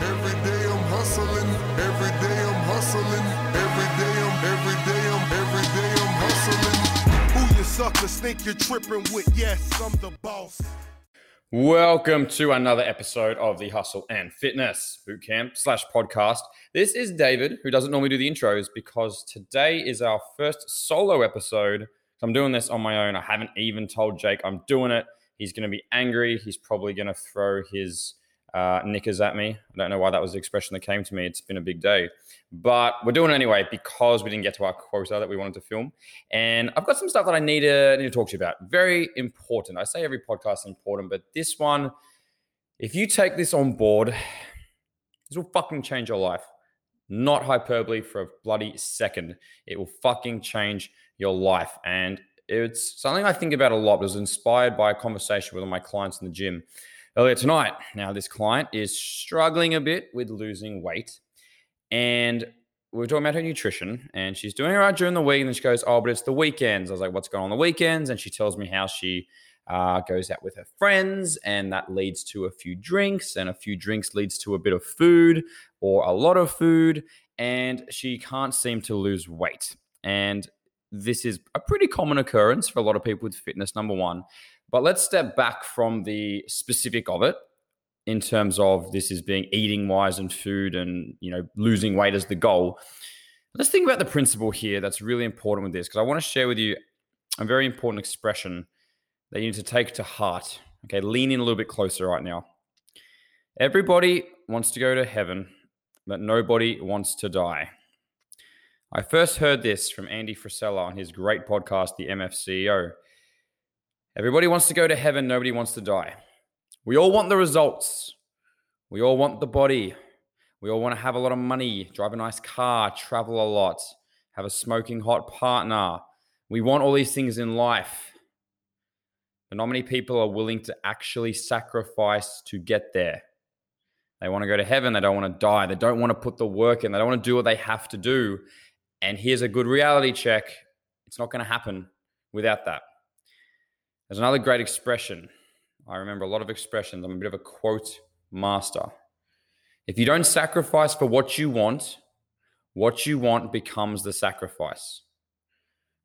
Every day I'm hustling. Every day I'm hustling. Every day I'm, every day I'm, every day I'm hustling. Who you suckers think you're tripping with? Yes, I'm the boss. Welcome to another episode of the Hustle and Fitness Bootcamp slash podcast. This is David, who doesn't normally do the intros because today is our first solo episode. I'm doing this on my own. I haven't even told Jake I'm doing it. He's going to be angry. He's probably going to throw his uh, knickers at me. I don't know why that was the expression that came to me. It's been a big day. But we're doing it anyway because we didn't get to our quota that we wanted to film. And I've got some stuff that I need to, need to talk to you about. Very important. I say every podcast is important, but this one, if you take this on board, this will fucking change your life. Not hyperbole for a bloody second. It will fucking change your life. And it's something I think about a lot. It was inspired by a conversation with one of my clients in the gym earlier tonight. Now, this client is struggling a bit with losing weight. And we were talking about her nutrition, and she's doing all right during the week. And then she goes, Oh, but it's the weekends. I was like, What's going on the weekends? And she tells me how she uh, goes out with her friends, and that leads to a few drinks, and a few drinks leads to a bit of food or a lot of food. And she can't seem to lose weight. And this is a pretty common occurrence for a lot of people with fitness, number one. But let's step back from the specific of it in terms of this is being eating wise and food and you know losing weight as the goal. Let's think about the principle here that's really important with this because I want to share with you a very important expression that you need to take to heart. Okay, lean in a little bit closer right now. Everybody wants to go to heaven, but nobody wants to die. I first heard this from Andy Frisella on his great podcast, The MF CEO. Everybody wants to go to heaven, nobody wants to die. We all want the results. We all want the body. We all want to have a lot of money, drive a nice car, travel a lot, have a smoking hot partner. We want all these things in life. But not many people are willing to actually sacrifice to get there. They want to go to heaven. They don't want to die. They don't want to put the work in. They don't want to do what they have to do. And here's a good reality check it's not going to happen without that. There's another great expression. I remember a lot of expressions. I'm a bit of a quote master. If you don't sacrifice for what you want, what you want becomes the sacrifice.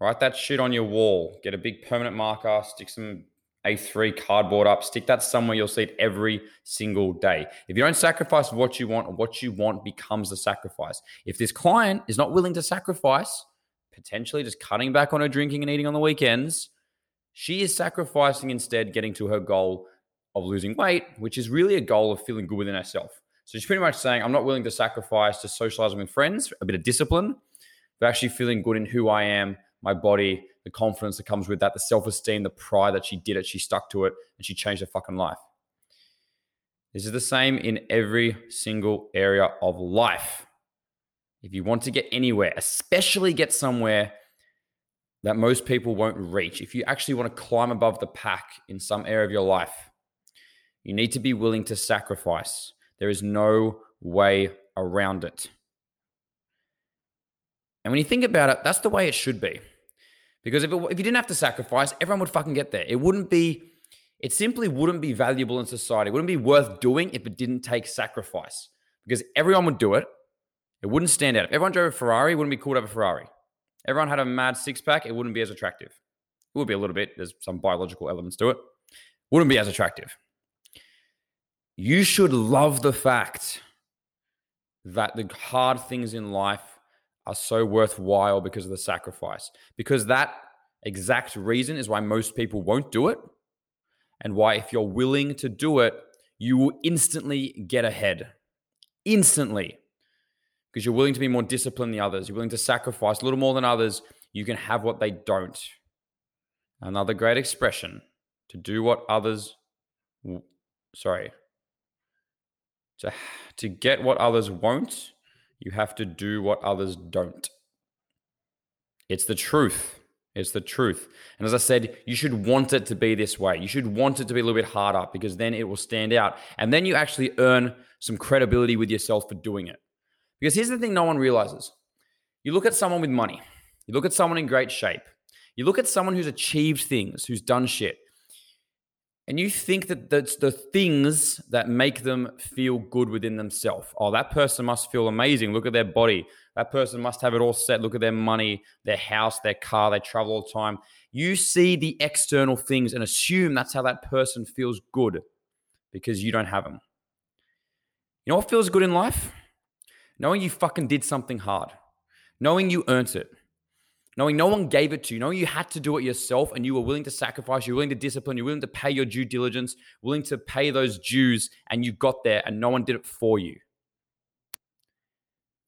Write that shit on your wall. Get a big permanent marker, stick some A3 cardboard up, stick that somewhere you'll see it every single day. If you don't sacrifice what you want, what you want becomes the sacrifice. If this client is not willing to sacrifice, potentially just cutting back on her drinking and eating on the weekends, she is sacrificing instead getting to her goal of losing weight, which is really a goal of feeling good within herself. So she's pretty much saying, I'm not willing to sacrifice to socializing with friends, a bit of discipline, but actually feeling good in who I am, my body, the confidence that comes with that, the self esteem, the pride that she did it, she stuck to it, and she changed her fucking life. This is the same in every single area of life. If you want to get anywhere, especially get somewhere that most people won't reach. If you actually want to climb above the pack in some area of your life, you need to be willing to sacrifice. There is no way around it. And when you think about it, that's the way it should be. Because if, it, if you didn't have to sacrifice, everyone would fucking get there. It wouldn't be, it simply wouldn't be valuable in society. It wouldn't be worth doing if it didn't take sacrifice. Because everyone would do it. It wouldn't stand out. If everyone drove a Ferrari, wouldn't be to have a Ferrari everyone had a mad six pack, it wouldn't be as attractive. It would be a little bit. There's some biological elements to it. Wouldn't be as attractive. You should love the fact that the hard things in life are so worthwhile because of the sacrifice. Because that exact reason is why most people won't do it. And why, if you're willing to do it, you will instantly get ahead. Instantly because you're willing to be more disciplined than others. You're willing to sacrifice a little more than others. You can have what they don't. Another great expression to do what others, sorry, to, to get what others won't, you have to do what others don't. It's the truth. It's the truth. And as I said, you should want it to be this way. You should want it to be a little bit harder because then it will stand out. And then you actually earn some credibility with yourself for doing it. Because here's the thing no one realizes you look at someone with money, you look at someone in great shape, you look at someone who's achieved things, who's done shit. and you think that that's the things that make them feel good within themselves. Oh, that person must feel amazing. Look at their body. That person must have it all set. Look at their money, their house, their car. They travel all the time. You see the external things and assume that's how that person feels good because you don't have them. You know what feels good in life? Knowing you fucking did something hard, knowing you earned it, knowing no one gave it to you, knowing you had to do it yourself and you were willing to sacrifice, you're willing to discipline, you're willing to pay your due diligence, willing to pay those dues, and you got there and no one did it for you.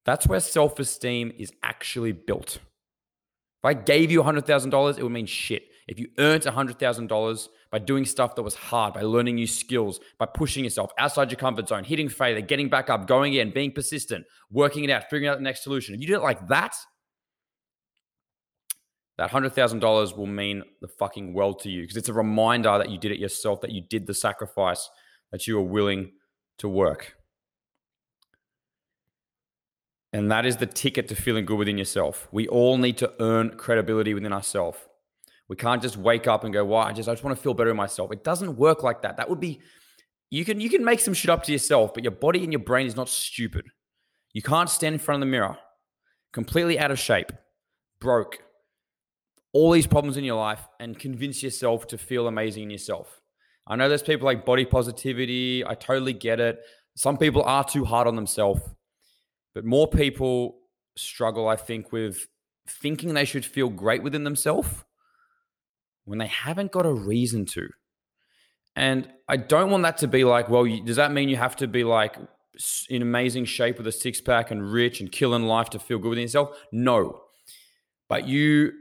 That's where self esteem is actually built. If I gave you $100,000, it would mean shit. If you earned $100,000 by doing stuff that was hard, by learning new skills, by pushing yourself outside your comfort zone, hitting failure, getting back up, going in, being persistent, working it out, figuring out the next solution, if you did it like that, that $100,000 will mean the fucking world to you because it's a reminder that you did it yourself, that you did the sacrifice, that you were willing to work. And that is the ticket to feeling good within yourself. We all need to earn credibility within ourselves. We can't just wake up and go, "Well, I just I just want to feel better in myself." It doesn't work like that. That would be you can you can make some shit up to yourself, but your body and your brain is not stupid. You can't stand in front of the mirror, completely out of shape, broke, all these problems in your life, and convince yourself to feel amazing in yourself. I know there's people like body positivity. I totally get it. Some people are too hard on themselves. But more people struggle, I think, with thinking they should feel great within themselves when they haven't got a reason to. And I don't want that to be like, well, does that mean you have to be like in amazing shape with a six pack and rich and killing life to feel good within yourself? No. But you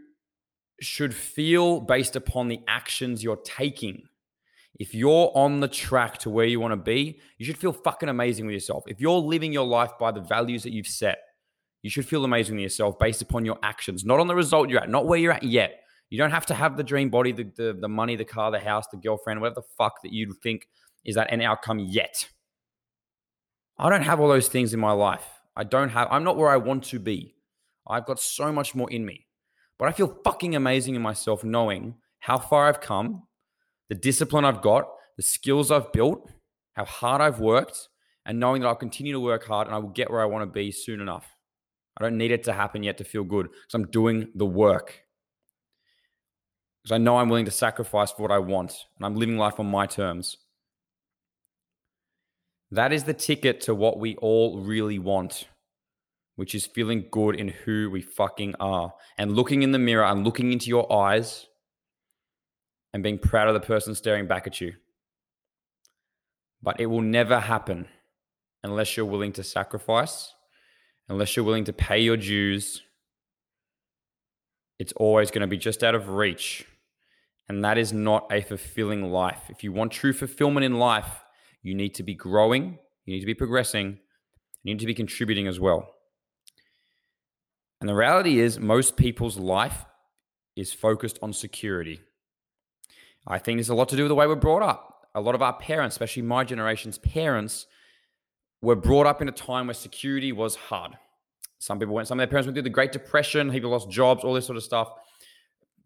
should feel based upon the actions you're taking if you're on the track to where you want to be, you should feel fucking amazing with yourself. If you're living your life by the values that you've set, you should feel amazing with yourself based upon your actions, not on the result you're at, not where you're at yet. You don't have to have the dream body, the, the, the money, the car, the house, the girlfriend, whatever the fuck that you think is that an outcome yet. I don't have all those things in my life. I don't have, I'm not where I want to be. I've got so much more in me. But I feel fucking amazing in myself knowing how far I've come the discipline I've got, the skills I've built, how hard I've worked, and knowing that I'll continue to work hard and I will get where I want to be soon enough. I don't need it to happen yet to feel good because I'm doing the work. Because I know I'm willing to sacrifice for what I want and I'm living life on my terms. That is the ticket to what we all really want, which is feeling good in who we fucking are and looking in the mirror and looking into your eyes and being proud of the person staring back at you. But it will never happen unless you're willing to sacrifice, unless you're willing to pay your dues. It's always going to be just out of reach. And that is not a fulfilling life. If you want true fulfillment in life, you need to be growing, you need to be progressing, you need to be contributing as well. And the reality is, most people's life is focused on security. I think there's a lot to do with the way we're brought up. A lot of our parents, especially my generation's parents, were brought up in a time where security was hard. Some people went, some of their parents went through the Great Depression, people lost jobs, all this sort of stuff.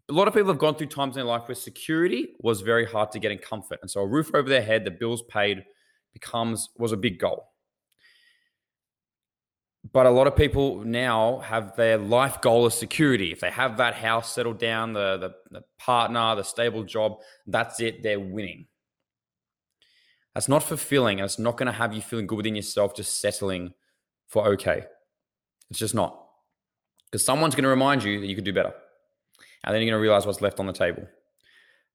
A lot of people have gone through times in their life where security was very hard to get in comfort. And so a roof over their head, the bills paid becomes was a big goal but a lot of people now have their life goal as security. If they have that house settled down, the, the, the partner, the stable job, that's it, they're winning. That's not fulfilling. And it's not going to have you feeling good within yourself, just settling for okay. It's just not. Because someone's going to remind you that you could do better. And then you're going to realize what's left on the table.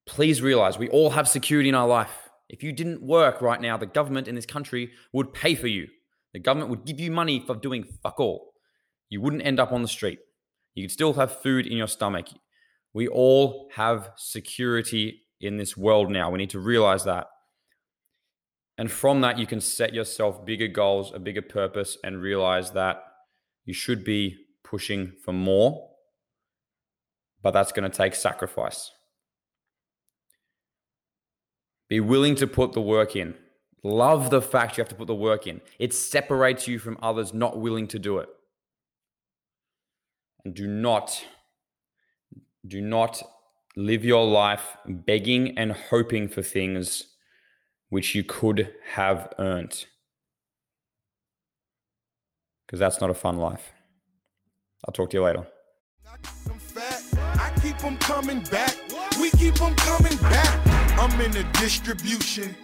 Please realize we all have security in our life. If you didn't work right now, the government in this country would pay for you. The government would give you money for doing fuck all. You wouldn't end up on the street. You could still have food in your stomach. We all have security in this world now. We need to realize that. And from that, you can set yourself bigger goals, a bigger purpose, and realize that you should be pushing for more, but that's going to take sacrifice. Be willing to put the work in. Love the fact you have to put the work in. It separates you from others not willing to do it. And do not, do not live your life begging and hoping for things which you could have earned. Because that's not a fun life. I'll talk to you later. I keep 'em coming back. We keep 'em coming back. I'm in the distribution.